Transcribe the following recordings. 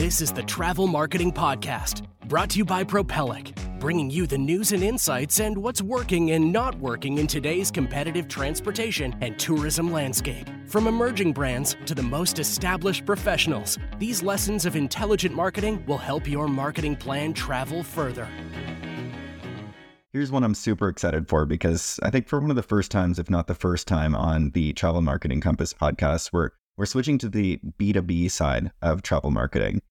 This is the Travel Marketing Podcast, brought to you by Propellic, bringing you the news and insights and what's working and not working in today's competitive transportation and tourism landscape. From emerging brands to the most established professionals, these lessons of intelligent marketing will help your marketing plan travel further. Here's one I'm super excited for because I think for one of the first times, if not the first time, on the Travel Marketing Compass podcast, we're we're switching to the B2B side of travel marketing.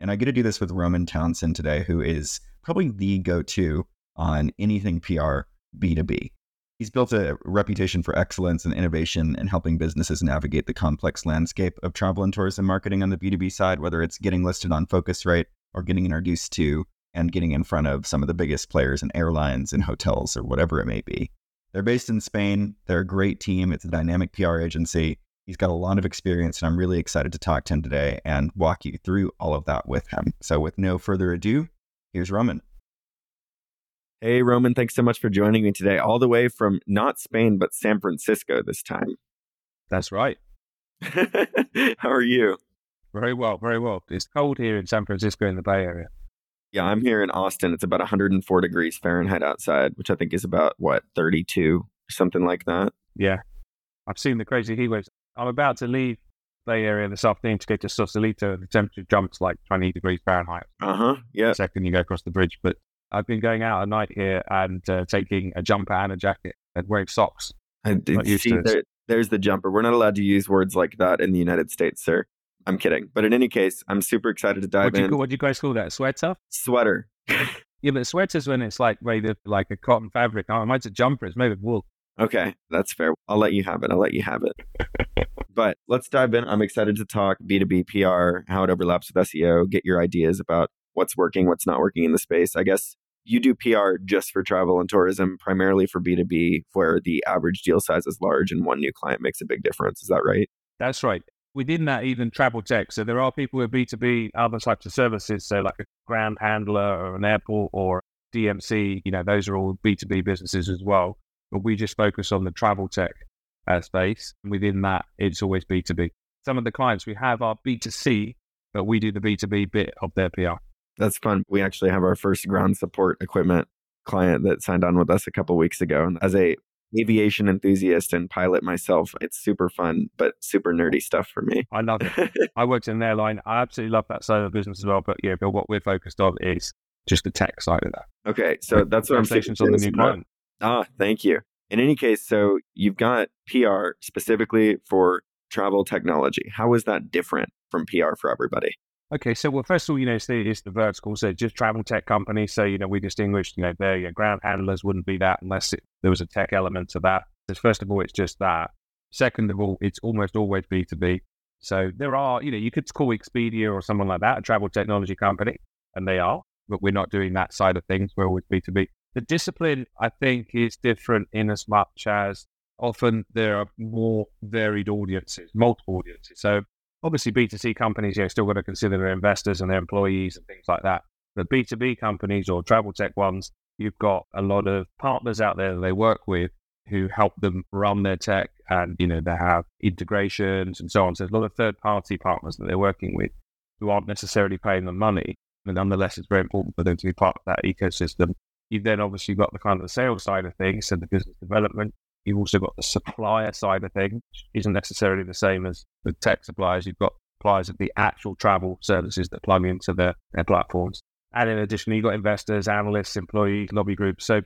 And I get to do this with Roman Townsend today, who is probably the go to on anything PR B2B. He's built a reputation for excellence and innovation in helping businesses navigate the complex landscape of travel and tourism marketing on the B2B side, whether it's getting listed on Phocuswright or getting introduced to and getting in front of some of the biggest players in airlines and hotels or whatever it may be. They're based in Spain. They're a great team. It's a dynamic PR agency. He's got a lot of experience, and I'm really excited to talk to him today and walk you through all of that with him. So, with no further ado, here's Roman. Hey, Roman, thanks so much for joining me today, all the way from not Spain, but San Francisco this time. That's right. How are you? Very well, very well. It's cold here in San Francisco in the Bay Area. Yeah, I'm here in Austin. It's about 104 degrees Fahrenheit outside, which I think is about, what, 32, something like that? Yeah. I've seen the crazy heat waves. I'm about to leave Bay Area this afternoon to go to Sausalito. The temperature jumps like 20 degrees Fahrenheit. Uh huh. Yeah. The second you go across the bridge. But I've been going out at night here and uh, taking a jumper and a jacket and wearing socks. I did see there, there's the jumper. We're not allowed to use words like that in the United States, sir. I'm kidding. But in any case, I'm super excited to dive what in. You, what do you guys call that? Sweater? Sweater. yeah, but sweaters when it's like made of like a cotton fabric. Oh, mine's a jumper. It's made of wool. Okay, that's fair. I'll let you have it. I'll let you have it. but let's dive in. I'm excited to talk B2B PR, how it overlaps with SEO, get your ideas about what's working, what's not working in the space. I guess you do PR just for travel and tourism, primarily for B2B, where the average deal size is large and one new client makes a big difference. Is that right? That's right. Within that, even travel tech. So there are people with B2B, other types of services. So, like a ground handler or an airport or DMC, you know, those are all B2B businesses as well but we just focus on the travel tech uh, space. And within that, it's always B2B. Some of the clients we have are B2C, but we do the B2B bit of their PR. That's fun. We actually have our first ground support equipment client that signed on with us a couple weeks ago. And as a aviation enthusiast and pilot myself, it's super fun, but super nerdy stuff for me. I love it. I worked in an airline. I absolutely love that side of the business as well. But yeah, but what we're focused on is just the tech side of that. Okay, so that's what I'm saying. on the new client. Ah, thank you. In any case, so you've got PR specifically for travel technology. How is that different from PR for everybody? Okay, so well, first of all, you know, it's the, it's the vertical, so just travel tech companies. So you know, we distinguished, you know, their your ground handlers wouldn't be that unless it, there was a tech element to that. So first of all, it's just that. Second of all, it's almost always B two B. So there are, you know, you could call Expedia or someone like that a travel technology company, and they are, but we're not doing that side of things. We're always B two B. The discipline, I think, is different in as much as often there are more varied audiences, multiple audiences. So obviously B2C companies, you know, still got to consider their investors and their employees and things like that. But B2B companies or travel tech ones, you've got a lot of partners out there that they work with who help them run their tech and, you know, they have integrations and so on. So there's a lot of third party partners that they're working with who aren't necessarily paying them money. But nonetheless, it's very important for them to be part of that ecosystem You've then obviously got the kind of the sales side of things and the business development. You've also got the supplier side of things, which isn't necessarily the same as the tech suppliers. You've got suppliers of the actual travel services that plug into their, their platforms. And in addition, you've got investors, analysts, employees, lobby groups. So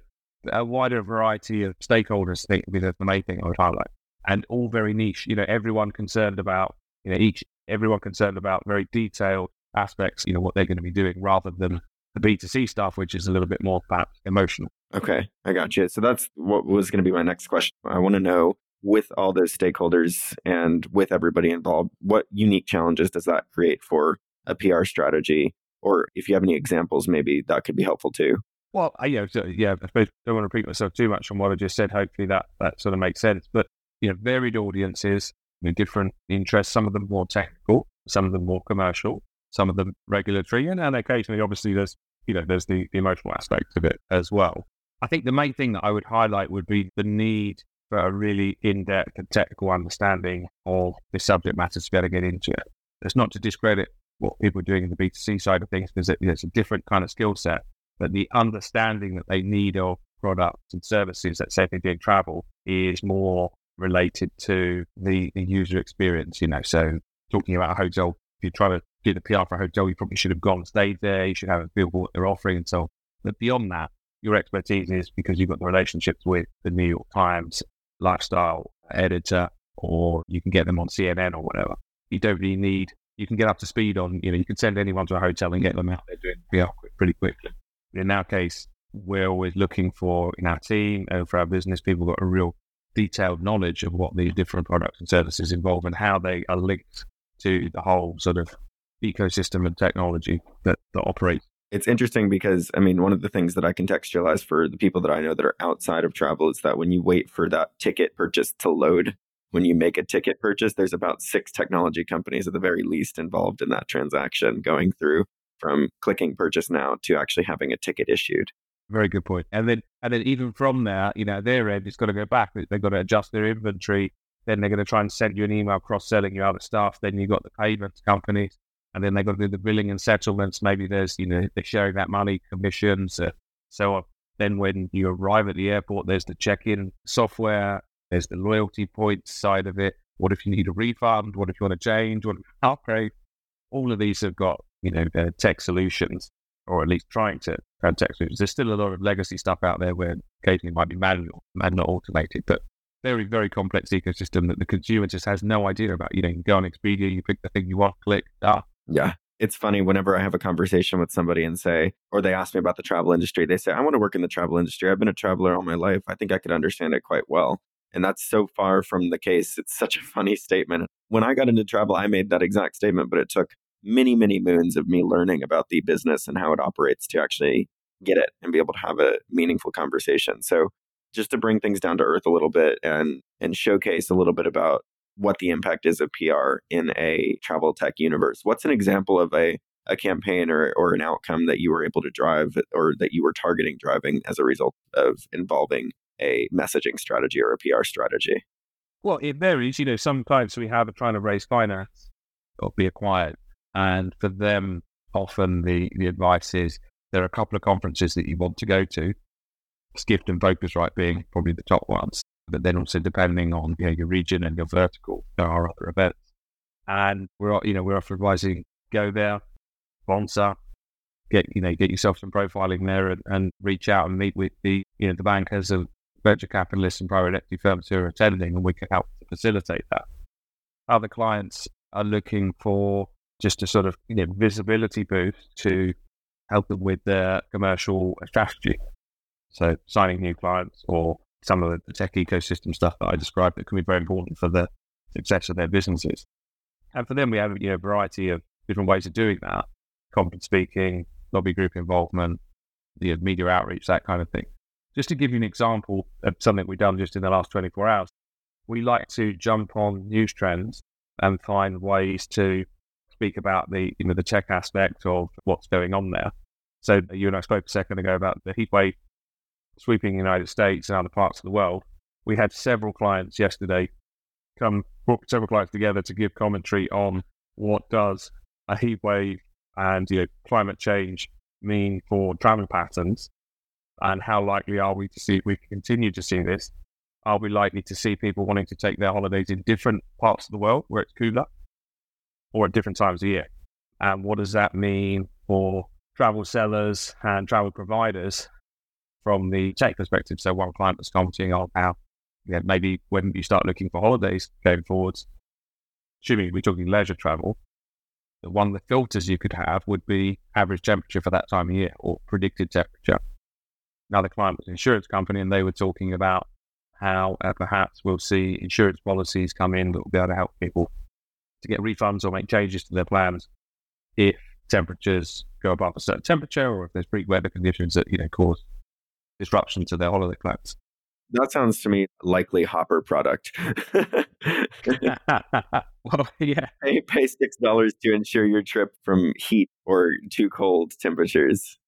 a wider variety of stakeholders, I think, would be the main thing I would highlight. And all very niche. You know, everyone concerned about, you know, each, everyone concerned about very detailed aspects, you know, what they're going to be doing rather than the B2C stuff, which is a little bit more perhaps emotional. Okay, I got you. So that's what was going to be my next question. I want to know with all those stakeholders and with everybody involved, what unique challenges does that create for a PR strategy? Or if you have any examples, maybe that could be helpful too. Well, I, yeah, so, yeah, I suppose don't want to repeat myself too much on what I just said. Hopefully that, that sort of makes sense. But, you know, varied audiences, you know, different interests, some of them more technical, some of them more commercial, some of them regulatory, and, and occasionally, obviously, there's you know there's the, the emotional aspect of it as well. I think the main thing that I would highlight would be the need for a really in-depth and technical understanding of the subject matter to be able to get into it. It's not to discredit what people are doing in the B2C side of things because it, it's a different kind of skill set. But the understanding that they need of products and services, let's say they're doing travel, is more related to the, the user experience, you know. So talking about a hotel, if you're trying to the PR for a hotel, you probably should have gone and stayed there. You should have a feel for what they're offering and so. But beyond that, your expertise is because you've got the relationships with the New York Times lifestyle editor, or you can get them on CNN or whatever. You don't really need, you can get up to speed on, you know, you can send anyone to a hotel and get them out there doing PR pretty quickly. In our case, we're always looking for in our team and for our business, people got a real detailed knowledge of what the different products and services involve and how they are linked to the whole sort of ecosystem and technology that, that operates. It's interesting because, I mean, one of the things that I contextualize for the people that I know that are outside of travel is that when you wait for that ticket purchase to load, when you make a ticket purchase, there's about six technology companies at the very least involved in that transaction going through from clicking purchase now to actually having a ticket issued. Very good point. And then, and then even from there, you know, their end, it's got to go back. They've got to adjust their inventory. Then they're going to try and send you an email cross selling you other stuff. Then you've got the payments companies, and then they've got to do the billing and settlements. Maybe there's, you know, they're sharing that money, commissions, uh, so on. Then when you arrive at the airport, there's the check in software, there's the loyalty points side of it. What if you need a refund? What if you want to change? What if you upgrade? All of these have got, you know, tech solutions or at least trying to add tech solutions. There's still a lot of legacy stuff out there where occasionally might be manual not automated, but very, very complex ecosystem that the consumer just has no idea about. You know, you go on Expedia, you pick the thing you want, click, ah. Yeah. It's funny whenever I have a conversation with somebody and say, or they ask me about the travel industry, they say, I want to work in the travel industry. I've been a traveler all my life. I think I could understand it quite well. And that's so far from the case. It's such a funny statement. When I got into travel, I made that exact statement, but it took many, many moons of me learning about the business and how it operates to actually get it and be able to have a meaningful conversation. So just to bring things down to earth a little bit and and showcase a little bit about what the impact is of PR in a travel tech universe. What's an example of a a campaign or, or an outcome that you were able to drive or that you were targeting driving as a result of involving a messaging strategy or a PR strategy? Well, it varies. You know, some clients we have are trying to raise finance or be acquired. And for them, often the, the advice is there are a couple of conferences that you want to go to, Skift and Phocuswright being probably the top ones. But then also depending on you know, your region and your vertical, there are other events. And we're you know we're advising go there, sponsor, get you know get yourself some profiling there, and, and reach out and meet with the you know the bankers and venture capitalists and private equity firms who are attending, and we can help facilitate that. Other clients are looking for just a sort of you know visibility boost to help them with their commercial strategy. So signing new clients or some of the tech ecosystem stuff that I described that can be very important for the success of their businesses. And for them, we have you know, a variety of different ways of doing that: conference speaking, lobby group involvement, the media outreach, that kind of thing. Just to give you an example of something we've done just in the last 24 hours, we like to jump on news trends and find ways to speak about the you know the tech aspect of what's going on there. So you and I spoke a second ago about the heat wave sweeping the United States and other parts of the world. We had several clients yesterday come brought several clients together to give commentary on what does a heat wave and you know climate change mean for travel patterns and how likely are we to see we continue to see this? Are we likely to see people wanting to take their holidays in different parts of the world where it's cooler? or at different times of year. And what does that mean for travel sellers and travel providers from the tech perspective? So one client was commenting on how yeah, maybe when you start looking for holidays going forwards, assuming we're talking leisure travel, the one of the filters you could have would be average temperature for that time of year or predicted temperature. Another client was an insurance company and they were talking about how uh, perhaps we'll see insurance policies come in that will be able to help people to get refunds or make changes to their plans if temperatures go above a certain temperature or if there's freak weather conditions that you know cause disruption to their holiday plans. That sounds to me likely Hopper product. well, yeah. Pay, pay six dollars to insure your trip from heat or too cold temperatures.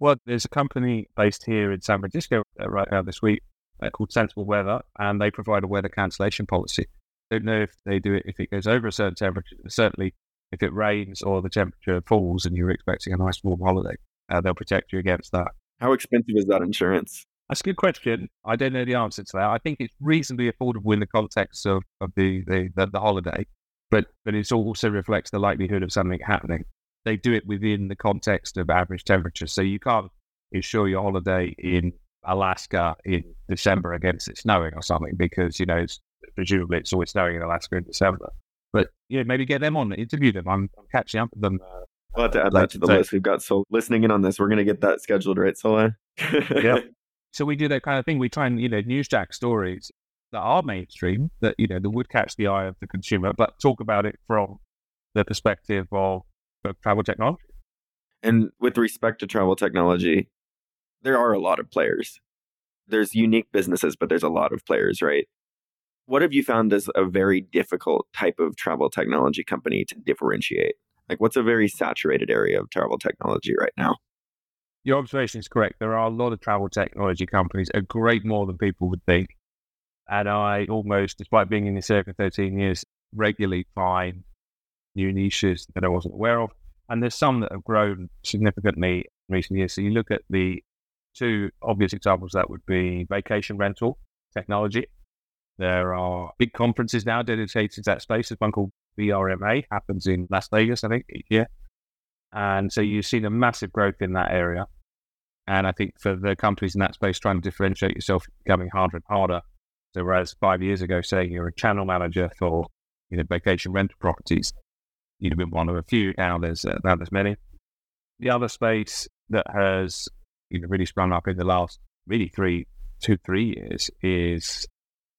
Well, there's a company based here in San Francisco uh, right now this week uh, called Sensible Weather, and they provide a weather cancellation policy don't know if they do it if it goes over a certain temperature. Certainly, if it rains or the temperature falls and you're expecting a nice warm holiday, uh, they'll protect you against that. How expensive is that insurance? That's a good question. I don't know the answer to that. I think it's reasonably affordable in the context of, of the, the, the, the holiday, but, but it also reflects the likelihood of something happening. They do it within the context of average temperature. So you can't insure your holiday in Alaska in December against it snowing or something because, you know, it's, presumably it's always snowing in Alaska in December. But, you know, maybe get them on, interview them. I'm, I'm catching up with them. Uh, We'll have to add that to the so, list. We've got so listening in on this. We're going to get that scheduled, right, Sola? yeah. So we do that kind of thing. We try and, you know, newsjack stories that are mainstream, that, you know, that would catch the eye of the consumer, but talk about it from the perspective of, of travel technology. And with respect to travel technology, there are a lot of players. There's unique businesses, but there's a lot of players, right? What have you found as a very difficult type of travel technology company to differentiate? Like, what's a very saturated area of travel technology right now? Your observation is correct. There are a lot of travel technology companies, a great more than people would think. And I almost, despite being in area for 13 years, regularly find new niches that I wasn't aware of. And there's some that have grown significantly in recent years. So you look at the two obvious examples that would be vacation rental technology. There are big conferences now dedicated to that space. There's one called VRMA, happens in Las Vegas, I think, each year. And so you've seen a massive growth in that area. And I think for the companies in that space trying to differentiate yourself, becoming harder and harder. So whereas five years ago, saying you're a channel manager for you know vacation rental properties, you'd have been one of a few. Now there's uh, now there's many. The other space that has you know really sprung up in the last really three two three years is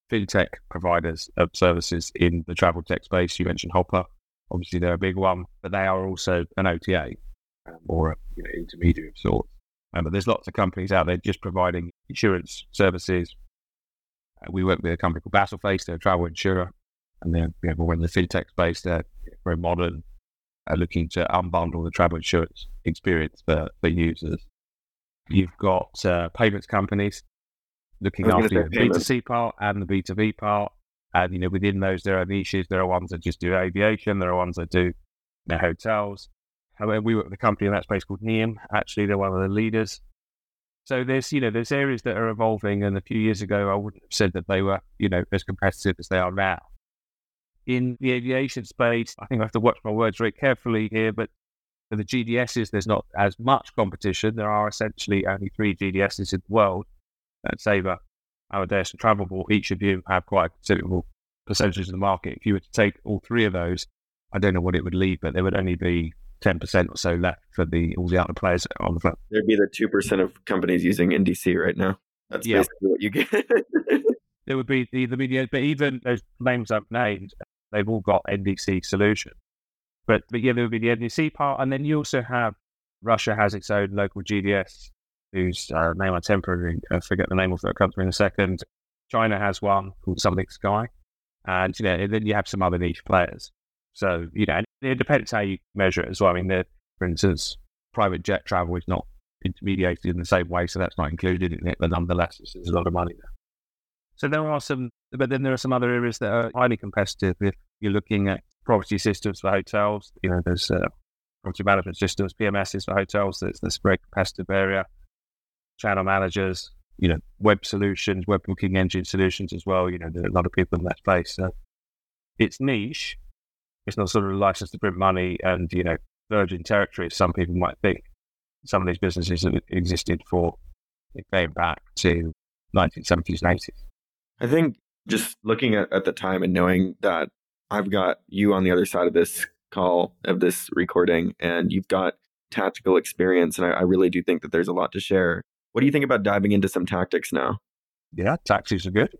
fintech providers of services in the travel tech space. You mentioned Hopper, obviously they're a big one, but they are also an OTA um, or an you know, intermediary of sorts. Um, but there's lots of companies out there just providing insurance services. Uh, we work with a company called Battleface, they're a travel insurer, and they're you know, in the fintech space. They're very modern, uh, looking to unbundle the travel insurance experience for, for users. You've got uh, payments companies looking after the B2C part and the B2B part. And, you know, within those, there are niches. There are ones that just do aviation. There are ones that do you know, hotels. However, we work with a company in that space called Neum. Actually, they're one of the leaders. So there's, you know, there's areas that are evolving. And a few years ago, I wouldn't have said that they were, you know, as competitive as they are now. In the aviation space, I think I have to watch my words very carefully here, but for the GDSs, there's not as much competition. There are essentially only three GDSs in the world Uh, at Sabre, Amadeus, and Travelport, each of you have quite a considerable percentage of the market. If you were to take all three of those, I don't know what it would leave, but there would only be 10% or so left for the all the other players on the front. There'd be the 2% of companies using NDC right now. That's yeah. basically what you get. there would be the, the media, but even those names I've named, they've all got NDC solution. But, but yeah, there would be the NDC part. And then you also have Russia has its own local GDS whose uh, name I temporarily uh, forget the name of that country in a second. China has one called Something Sky, and you know, and then you have some other niche players. So you know, it depends how you measure it as well. I mean, the, for instance, private jet travel is not intermediated in the same way, so that's not included in it. But nonetheless, there's a lot of money there. So there are some, but then there are some other areas that are highly competitive. If you're looking at property systems for hotels, you know, there's uh, property management systems, PMSs for hotels. There's this very competitive area channel managers, you know, web solutions, web booking engine solutions as well. You know, there are a lot of people in that space. So it's niche. It's not sort of a license to print money and, you know, virgin territory, as some people might think. Some of these businesses have existed for, going back to 1970s and 80s. I think just looking at, at the time and knowing that I've got you on the other side of this call, of this recording, and you've got tactical experience. And I, I really do think that there's a lot to share. What do you think about diving into some tactics now? Yeah, tactics are good.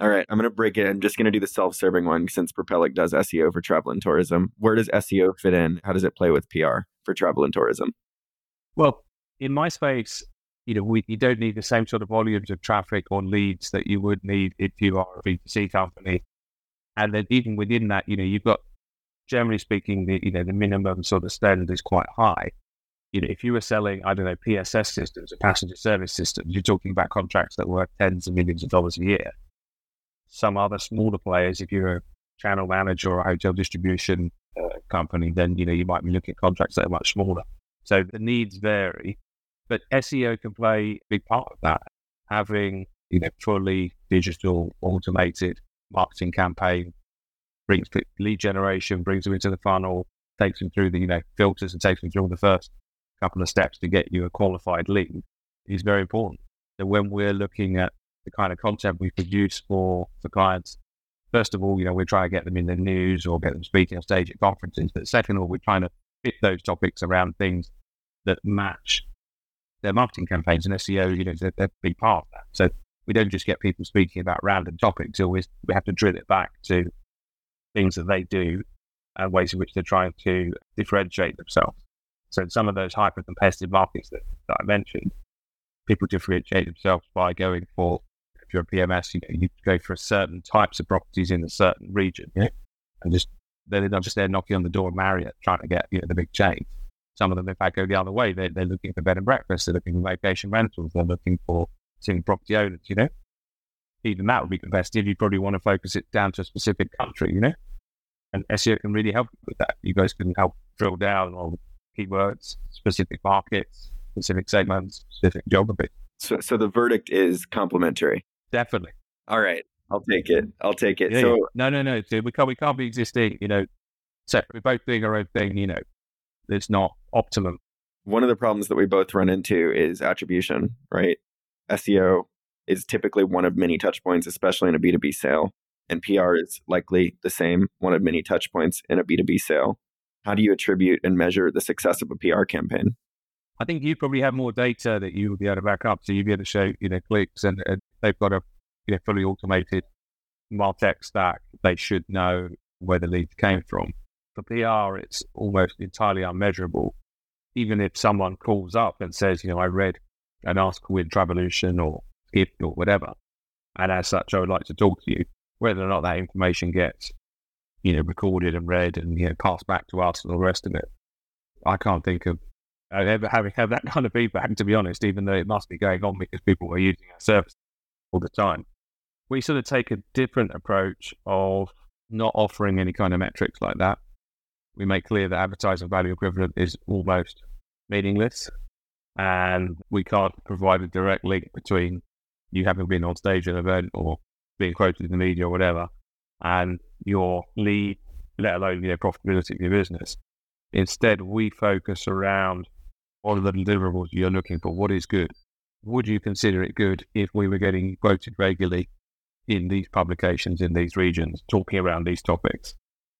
All right, I'm going to break it. I'm just going to do the self-serving one since Propellic does SEO for travel and tourism. Where does SEO fit in? How does it play with PR for travel and tourism? Well, in my space, you know, we, you don't need the same sort of volumes of traffic or leads that you would need if you are a B2C company. And then even within that, you know, you've got, generally speaking, the, you know, the minimum sort of standard is quite high you know, if you were selling, I don't know, PSS systems or passenger service systems, you're talking about contracts that were tens of millions of dollars a year. Some other smaller players, if you're a channel manager or a hotel distribution uh, company, then you know you might be looking at contracts that are much smaller. So the needs vary, but SEO can play a big part of that. Having you know fully digital, automated marketing campaign brings lead generation, brings them into the funnel, takes them through the you know filters, and takes them through the first couple of steps to get you a qualified lead is very important. So when we're looking at the kind of content we produce for for clients, first of all, you know, we're trying to get them in the news or get them speaking on stage at conferences. But second of all, we're trying to fit those topics around things that match their marketing campaigns and SEO, you know, they're, they're a big part of that. So we don't just get people speaking about random topics, always we have to drill it back to things that they do and ways in which they're trying to differentiate themselves. So in some of those hyper competitive markets that, that I mentioned, people differentiate themselves by going for if you're a PMS, you know, you go for certain types of properties in a certain region, yeah? and just they're not just there knocking on the door of Marriott trying to get you know the big chain. Some of them, in fact, go the other way. They're, they're looking for bed and breakfast. They're looking for vacation rentals. They're looking for single property owners. You know, even that would be competitive. You probably want to focus it down to a specific country. You know, and SEO can really help with that. You guys can help drill down on keywords, specific markets, specific segments, specific geography. So, so the verdict is complementary. Definitely. All right, I'll take it. I'll take it. Yeah, so, yeah. no, no, no. Dude, we can't. We can't be existing. You know, separate. We're both doing our own thing. You know, it's not optimum. One of the problems that we both run into is attribution. Right, SEO is typically one of many touch points, especially in a B two B sale, and PR is likely the same, one of many touch points in a B two B sale. How do you attribute and measure the success of a PR campaign? I think you probably have more data that you will be able to back up. So you'll be able to show, you know, clicks and, and they've got a you know, fully automated Martech stack. They should know where the leads came from. For PR, it's almost entirely unmeasurable. Even if someone calls up and says, you know, I read an article in Travolution or Skift or whatever, and as such, I would like to talk to you, whether or not that information gets, you know, recorded and read and, you know, passed back to us and all the rest of it. I can't think of uh, ever having had that kind of feedback, to be honest, even though it must be going on because people were using our service all the time. We sort of take a different approach of not offering any kind of metrics like that. We make clear that advertising value equivalent is almost meaningless, and we can't provide a direct link between you having been on stage at an event or being quoted in the media or whatever, and your lead, let alone you know profitability of your business. Instead, we focus around what are the deliverables you're looking for? What is good? Would you consider it good if we were getting quoted regularly in these publications in these regions, talking around these topics?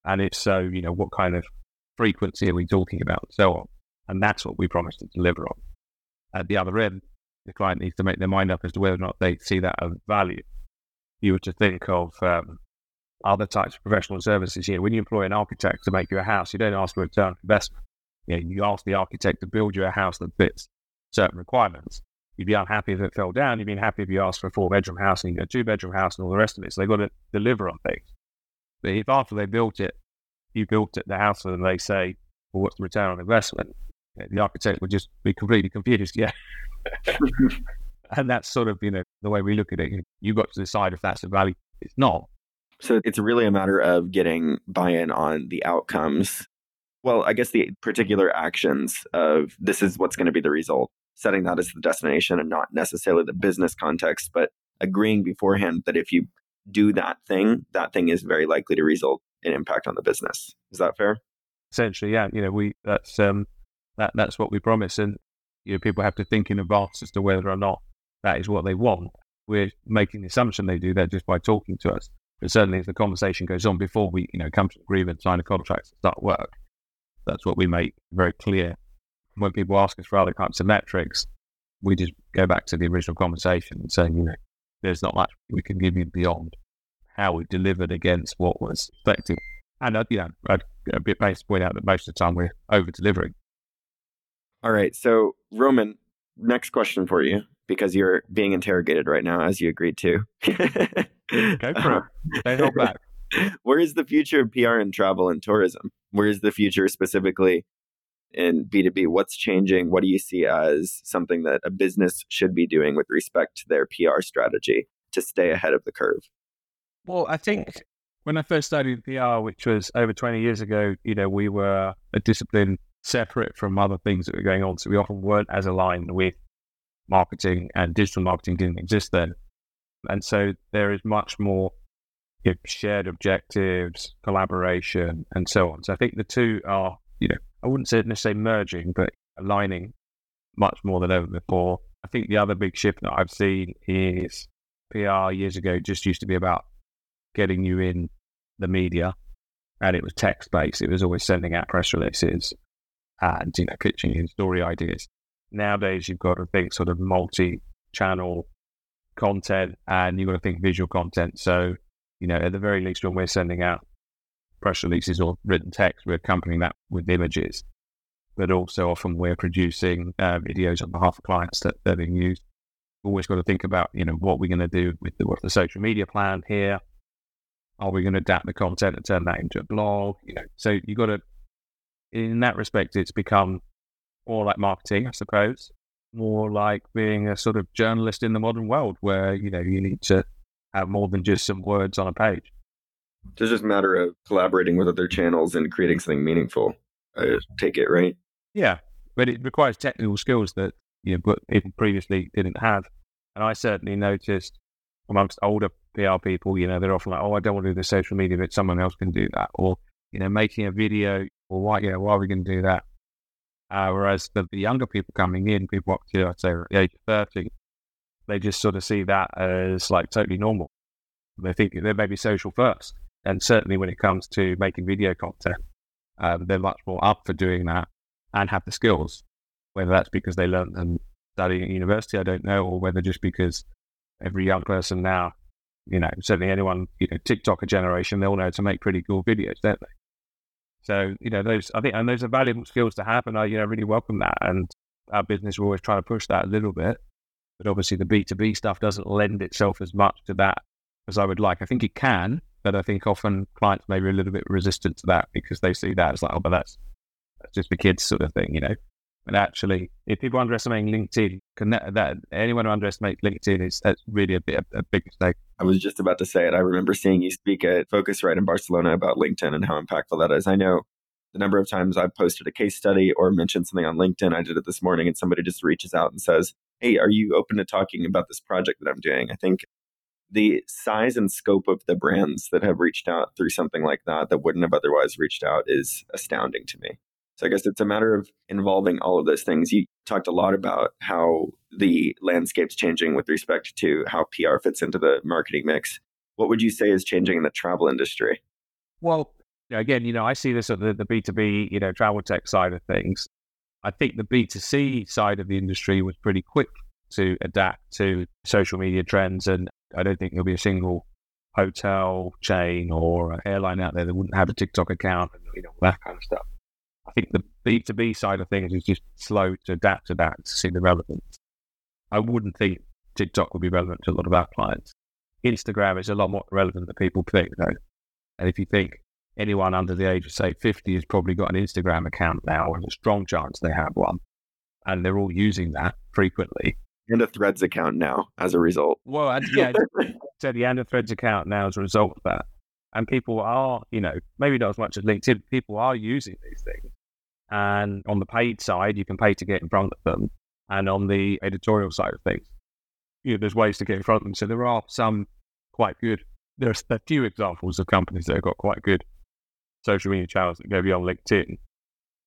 And if so, you know, what kind of frequency are we talking about and so on? And that's what we promise to deliver on. At the other end, the client needs to make their mind up as to whether or not they see that as value. You were to think of um, other types of professional services here. When you employ an architect to make you a house, you don't ask for a return on investment. You, know, you ask the architect to build you a house that fits certain requirements. You'd be unhappy if it fell down. You'd be happy if you asked for a four bedroom house and you get a two bedroom house and all the rest of it. So they've got to deliver on things. But if after they built it, you built it, the house, and they say, well, what's the return on investment? The architect would just be completely confused. Yeah. and that's sort of, you know, the way we look at it. You've got to decide if that's a value. It's not. So it's really a matter of getting buy in on the outcomes well, I guess the particular actions of this is what's going to be the result, setting that as the destination and not necessarily the business context, but agreeing beforehand that if you do that thing, that thing is very likely to result in impact on the business. Is that fair? Essentially, yeah. You know, we that's um that that's what we promise, and you know, people have to think in advance as to whether or not that is what they want. We're making the assumption they do that just by talking to us. But certainly, if the conversation goes on before we, you know, come to agreement, sign a contract, start work, that's what we make very clear. When people ask us for other kinds of metrics, we just go back to the original conversation and say, you know, there's not much we can give you beyond how we delivered against what was expected. And, uh, you know, I'd based to point out that most of the time we're over delivering. All right. So, Roman, next question for you because you're being interrogated right now, as you agreed to. Go for it. Don't hold back. where is the future of PR and travel and tourism? Where is the future specifically in B2B? What's changing? What do you see as something that a business should be doing with respect to their PR strategy to stay ahead of the curve? Well, I think when I first started PR, which was over 20 years ago, you know, we were a discipline separate from other things that were going on. So we often weren't as aligned with marketing and digital marketing didn't exist then. And so there is much more you know, shared objectives, collaboration, and so on. So I think the two are, you know, I wouldn't say necessarily merging, but aligning much more than ever before. I think the other big shift that I've seen is PR years ago just used to be about getting you in the media and it was text based. It was always sending out press releases and, you know, pitching in story ideas. Nowadays, you've got to think sort of multi channel content and you've got to think visual content. So, you know, at the very least, when we're sending out press releases or written text, we're accompanying that with images. But also, often we're producing uh, videos on behalf of clients that, are being used. Always got to think about, you know, what we're going to do with the, what's the social media plan here. Are we going to adapt the content and turn that into a blog? You know, so you've got to, in that respect, it's become more like marketing, I suppose, more like being a sort of journalist in the modern world where, you know, you need to have more than just some words on a page. It's just a matter of collaborating with other channels and creating something meaningful. I take it, right? Yeah. But it requires technical skills that, you know, people previously didn't have. And I certainly noticed amongst older PR people, you know, they're often like, oh, I don't want to do the social media, but someone else can do that. Or, you know, making a video, or why, you know, why are we going to do that? Uh, whereas the, the, younger people coming in, people up to, I'd say, the age of 30, they just sort of see that as like totally normal. They think they're maybe social first. And certainly when it comes to making video content, um, they're much more up for doing that and have the skills. Whether that's because they learned them studying at university, I don't know, or whether just because every young person now, you know, certainly anyone, you know, TikToker generation, they all know to make pretty cool videos, don't they? So, you know, those, I think, and those are valuable skills to have. And I, you know, really welcome that. And our business, we're always trying to push that a little bit. But obviously, the B2B stuff doesn't lend itself as much to that as I would like. I think it can, but I think often clients may be a little bit resistant to that because they see that as like, oh, but that's, that's just the kids sort of thing, you know. But actually, if people underestimate LinkedIn, that, that anyone who underestimates LinkedIn is that's really a, bit, a, a big mistake. I was just about to say it. I remember seeing you speak at Phocuswright in Barcelona about LinkedIn and how impactful that is. I know the number of times I've posted a case study or mentioned something on LinkedIn. I did it this morning, and somebody just reaches out and says, Hey, are you open to talking about this project that I'm doing? I think the size and scope of the brands that have reached out through something like that that wouldn't have otherwise reached out is astounding to me. So I guess it's a matter of involving all of those things. You talked a lot about how the landscape's changing with respect to how PR fits into the marketing mix. What would you say is changing in the travel industry? Well, again, you know, I see this at the, the B2B, you know, travel tech side of things. I think the B2C side of the industry was pretty quick to adapt to social media trends. And I don't think there'll be a single hotel chain or airline out there that wouldn't have a TikTok account and, you know, that kind of stuff. I think the B2B side of things is just slow to adapt to that to see the relevance. I wouldn't think TikTok would be relevant to a lot of our clients. Instagram is a lot more relevant than people think, though. And if you think anyone under the age of, say, 50 has probably got an Instagram account now, and a strong chance they have one, and they're all using that frequently. And a Threads account now as a result. Well, yeah, said the and a Threads account now as a result of that. And people are, you know, maybe not as much as LinkedIn, people are using these things. And on the paid side, you can pay to get in front of them. And on the editorial side of things, you know, there's ways to get in front of them. So there are some quite good. There's a few examples of companies that have got quite good social media channels that go beyond LinkedIn,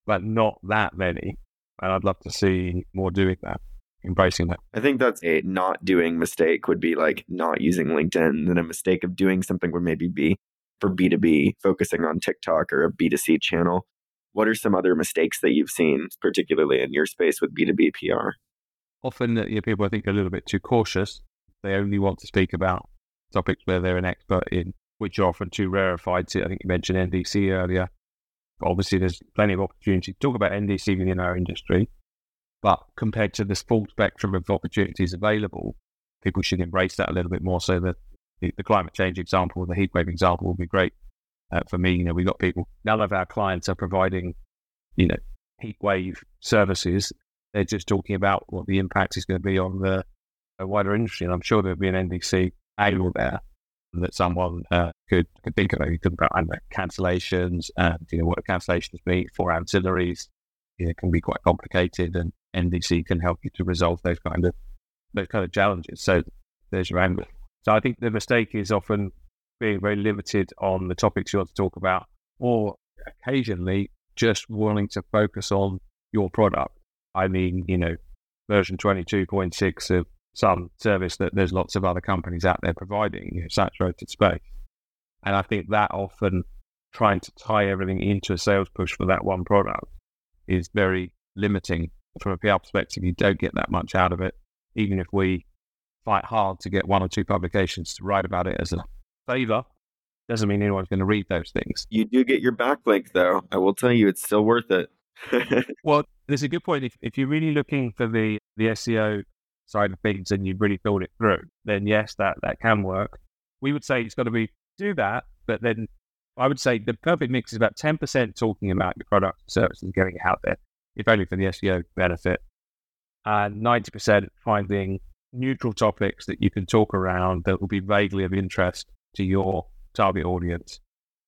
but not that many. And I'd love to see more doing that, embracing that. I think that's a not doing mistake would be like not using LinkedIn. Then a mistake of doing something would maybe be for B2B, focusing on TikTok or a B2C channel. What are some other mistakes that you've seen, particularly in your space with B2B PR? Often, you know, people I think are a little bit too cautious. They only want to speak about topics where they're an expert in, which are often too rarefied. To. I think you mentioned NDC earlier. Obviously, there's plenty of opportunity to talk about NDC within our industry, but compared to this full spectrum of opportunities available, people should embrace that a little bit more so that the, the climate change example, the heat wave example will be great uh, for me. You know, we've got people, none of our clients are providing, you know, heat wave services. They're just talking about what the impact is going to be on the wider industry. And I'm sure there'll be an NDC angle there that someone uh, could, could think of. You could about know, cancellations and you know what cancellations mean for ancillaries. It can be quite complicated, and NDC can help you to resolve those kind of those kind of challenges. So there's your angle. So I think the mistake is often being very limited on the topics you want to talk about, or occasionally just wanting to focus on your product. I mean, you know, version 22.6 of some service that there's lots of other companies out there providing, you know, saturated space. And I think that often trying to tie everything into a sales push for that one product is very limiting from a PR perspective. You don't get that much out of it, even if we fight hard to get one or two publications to write about it as a favor. Doesn't mean anyone's going to read those things. You do get your backlink, though. I will tell you, it's still worth it. well, there's a good point. If, if you're really looking for the, the SEO side of things and you've really thought it through, then yes, that, that can work. We would say it's got to be do that, but then I would say the perfect mix is about 10% talking about your product and services and getting it out there, if only for the SEO benefit, and 90% finding neutral topics that you can talk around that will be vaguely of interest to your target audience,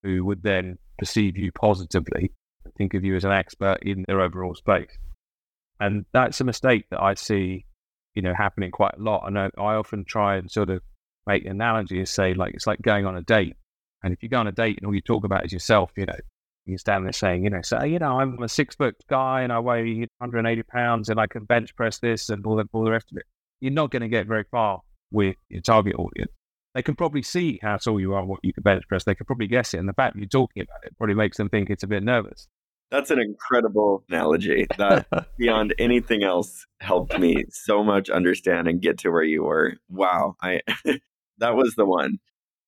who would then perceive you positively think of you as an expert in their overall space. And that's a mistake that I see, you know, happening quite a lot. And I, I often try and sort of make an analogy and say, like, it's like going on a date. And if you go on a date and all you talk about is yourself, you know, you stand there saying, you know, so, you know, I'm a six foot guy and I weigh 180 pounds and I can bench press this and all the, all the rest of it you're not going to get very far with your target audience. They can probably see how tall you are, what you can bench press. They can probably guess it. And the fact you're talking about it probably makes them think it's a bit nervous. That's an incredible analogy. That beyond anything else helped me so much understand and get to where you were. Wow. I that was the one.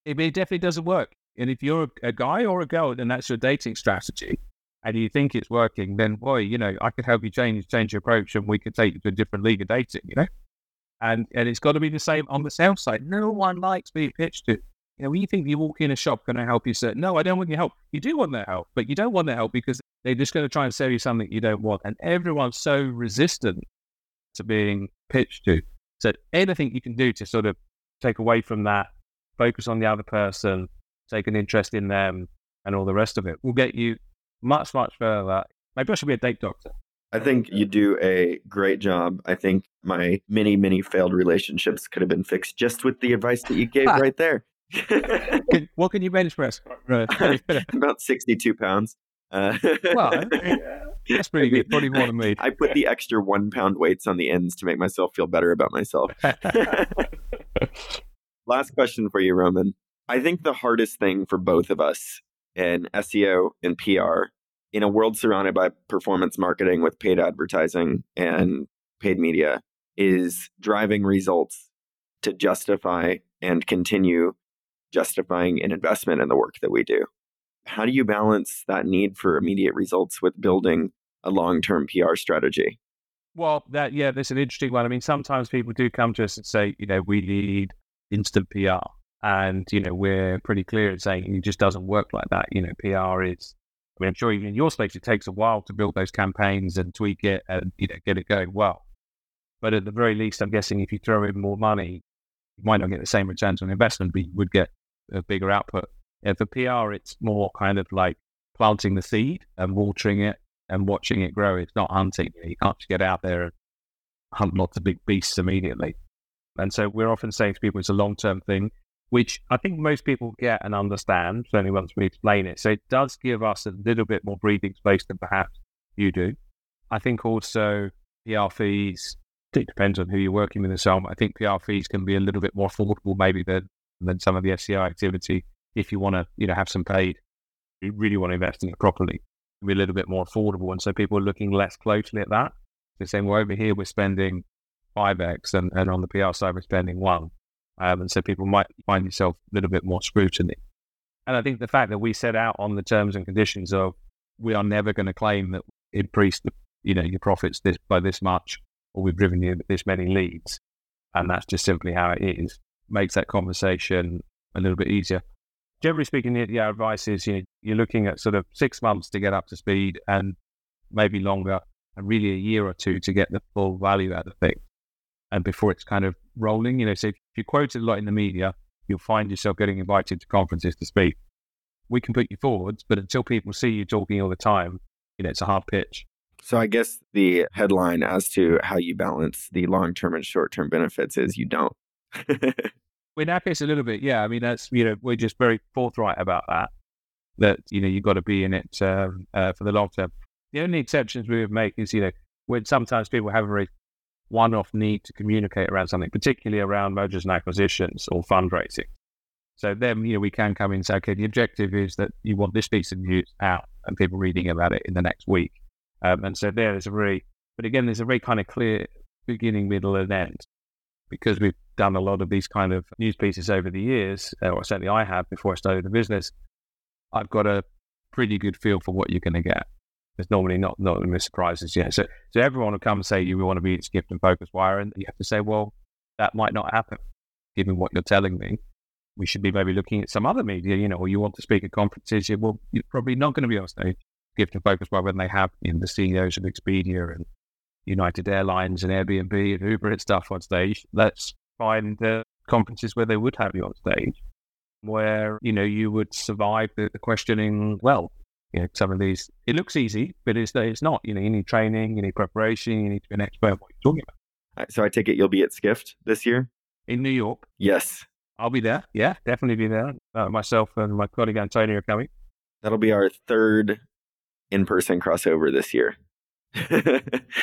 It, it definitely doesn't work. And if you're a, a guy or a girl, then that's your dating strategy and you think it's working, then boy, you know, I could help you change change your approach and we could take you to a different league of dating, you know? And and it's got to be the same on the sales side. No one likes being pitched to. You know, when you think you walk in a shop, can I help you? Say, no, I don't want your help. You do want their help, but you don't want their help because they're just going to try and sell you something you don't want. And everyone's so resistant to being pitched to. So anything you can do to sort of take away from that, focus on the other person, take an interest in them, and all the rest of it will get you much, much further. Maybe I should be a date doctor. I think you do a great job. I think my many, many failed relationships could have been fixed just with the advice that you gave right there. what can you bench press? About 62 pounds. Uh, well, that's pretty good. Probably more than me. I put the extra one pound weights on the ends to make myself feel better about myself. Last question for you, Roman. I think the hardest thing for both of us in SEO and PR in a world surrounded by performance marketing with paid advertising and paid media is driving results to justify and continue justifying an investment in the work that we do. How do you balance that need for immediate results with building a long term PR strategy? Well, that yeah, that's an interesting one. I mean, sometimes people do come to us and say, you know, we need instant PR, and you know, we're pretty clear in saying it just doesn't work like that. You know, PR is I mean, I'm sure even in your space, it takes a while to build those campaigns and tweak it and you know get it going well. But at the very least, I'm guessing if you throw in more money, you might not get the same returns on investment, but you would get a bigger output. And for PR, it's more kind of like planting the seed and watering it and watching it grow. It's not hunting. You, can't just get out there and hunt lots of big beasts immediately. And so we're often saying to people it's a long term thing which I think most people get and understand, certainly once we explain it. So it does give us a little bit more breathing space than perhaps you do. I think also PR fees, it depends on who you're working with and so on. I think PR fees can be a little bit more affordable maybe than, than some of the SEO activity if you want to, you know, have some paid. You really want to invest in it properly. Be a little bit more affordable. And so people are looking less closely at that. They're saying, well, over here we're spending 5x and, and on the PR side we're spending one um, and so people might find yourself a little bit more scrutiny. And I think the fact that we set out on the terms and conditions of we are never going to claim that increase the you know your profits this by this much or we've driven you this many leads, and that's just simply how it is, makes that conversation a little bit easier. Generally speaking, the, the advice is you know, you're looking at sort of six months to get up to speed and maybe longer, and really a year or two to get the full value out of things and before it's kind of rolling. You know, so if you quoted a lot in the media, you'll find yourself getting invited to conferences to speak. We can put you forwards, but until people see you talking all the time, you know, it's a hard pitch. So I guess the headline as to how you balance the long term and short term benefits is you don't. in our case, a little bit, yeah. I mean, that's you know, we're just very forthright about that. That you know, you've got to be in it um, uh, for the long term. The only exceptions we would make is you know, when sometimes people have a very one-off need to communicate around something, particularly around mergers and acquisitions or fundraising. So then, you know, we can come in and say, okay, the objective is that you want this piece of news out and people reading about it in the next week. Um, and so there is a very, but again, there's a very kind of clear beginning, middle, and end because we've done a lot of these kind of news pieces over the years, uh, or certainly I have before I started the business. I've got a pretty good feel for what you're going to get. There's normally not not many surprises yet. So so everyone will come and say you want to be at Skift and Phocuswright, and you have to say, well, that might not happen, given what you're telling me. We should be maybe looking at some other media, you know, or you want to speak at conferences. You, well, you're probably not going to be on stage. Skift and Phocuswright when they have you know, the CEOs of Expedia and United Airlines and Airbnb and Uber and stuff on stage. Let's find the conferences where they would have you on stage, where you know you would survive the, the questioning well you know, some of these, it looks easy, but it's, it's not. You know, you need training, you need preparation, you need to be an expert what you're talking about. So I take it you'll be at Skift this year? In New York? Yes. I'll be there. Yeah, definitely be there. Uh, myself and my colleague Antonio are coming. That'll be our third in person crossover this year.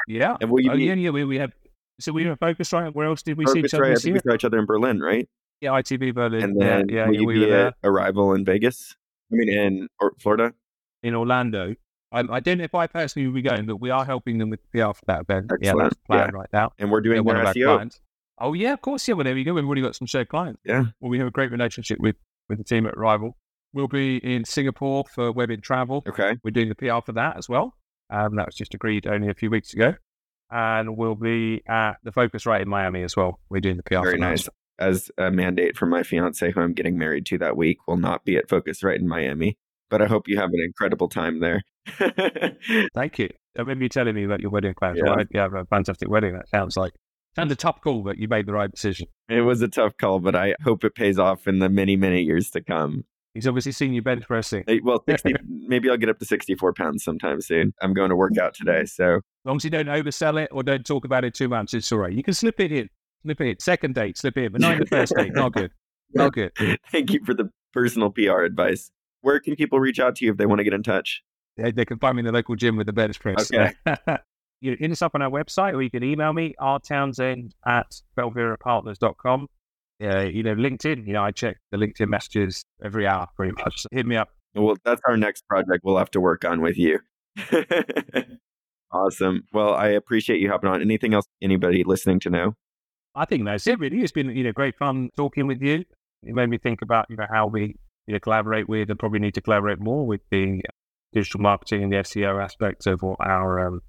yeah. And will you oh, be, yeah, yeah, we, we have. So we were Phocuswright. Where else did we see each other right, this year? we saw each other in Berlin, right? Yeah, ITB Berlin. And then yeah, yeah, will yeah, you we be were there Arival in Vegas? I mean, in or Florida? In Orlando. I, I don't know if I personally will be going, but we are helping them with the PR for that event. Yeah, Excellent. that's the plan Yeah. right now. And we're doing They're one of our SEO. clients. Oh yeah, of course. Yeah, well there we go. We've already got some shared clients. Yeah. Well, we have a great relationship with with the team at Arival. We'll be in Singapore for Web in Travel. Okay. We're doing the PR for that as well. Um, that was just agreed only a few weeks ago. And we'll be at the Phocuswright in Miami as well. We're doing the PR Very for that. nice. As a mandate from my fiance, who I'm getting married to that week, will not be at Phocuswright in Miami. But I hope you have an incredible time there. Thank you. I remember you telling me about your wedding plans. Yeah. Well, I hope you have a fantastic wedding. That sounds like sounds a tough call, but you made the right decision. it was a tough call, but I hope it pays off in the many, many years to come. He's obviously seen you bench pressing. Well, 60, maybe I'll get up to 64 pounds sometime soon. I'm going to work out today. So As long as you don't oversell it or don't talk about it too much, it's all right. You can slip it in. Slip it in. Second date, slip it in. But not in the first date. Not good. Not good. thank you for the personal PR advice. Where can people reach out to you if they want to get in touch? They, they can find me in the local gym with the bench press. Okay. you can hit us up on our website or you can email me, rtownsend at belverapartners.com. Uh, you know, LinkedIn, you know, I check the LinkedIn messages every hour pretty much. So hit me up. Well, that's our next project we'll have to work on with you. awesome. Well, I appreciate you hopping on. Anything else anybody listening to know? I think that's it really. It's been, you know, great fun talking with you. It made me think about, you know, how we you know, collaborate with and probably need to collaborate more with the digital marketing and the SEO aspects of what our um,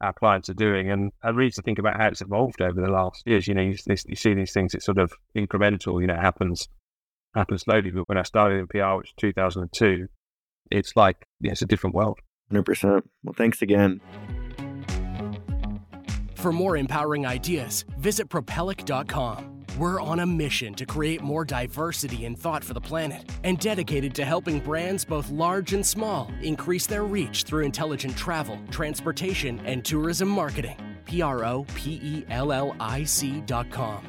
our clients are doing. And I really to think about how it's evolved over the last years. You know, you, you see these things, it's sort of incremental, you know, it happens happens slowly. But when I started in PR, which was 2002, it's like, yeah, it's a different world. 100%. Well, thanks again. For more empowering ideas, visit Propellic.com. We're on a mission to create more diversity in thought for the planet and dedicated to helping brands both large and small increase their reach through intelligent travel, transportation, and tourism marketing. P R O P E L L I C dot C.com.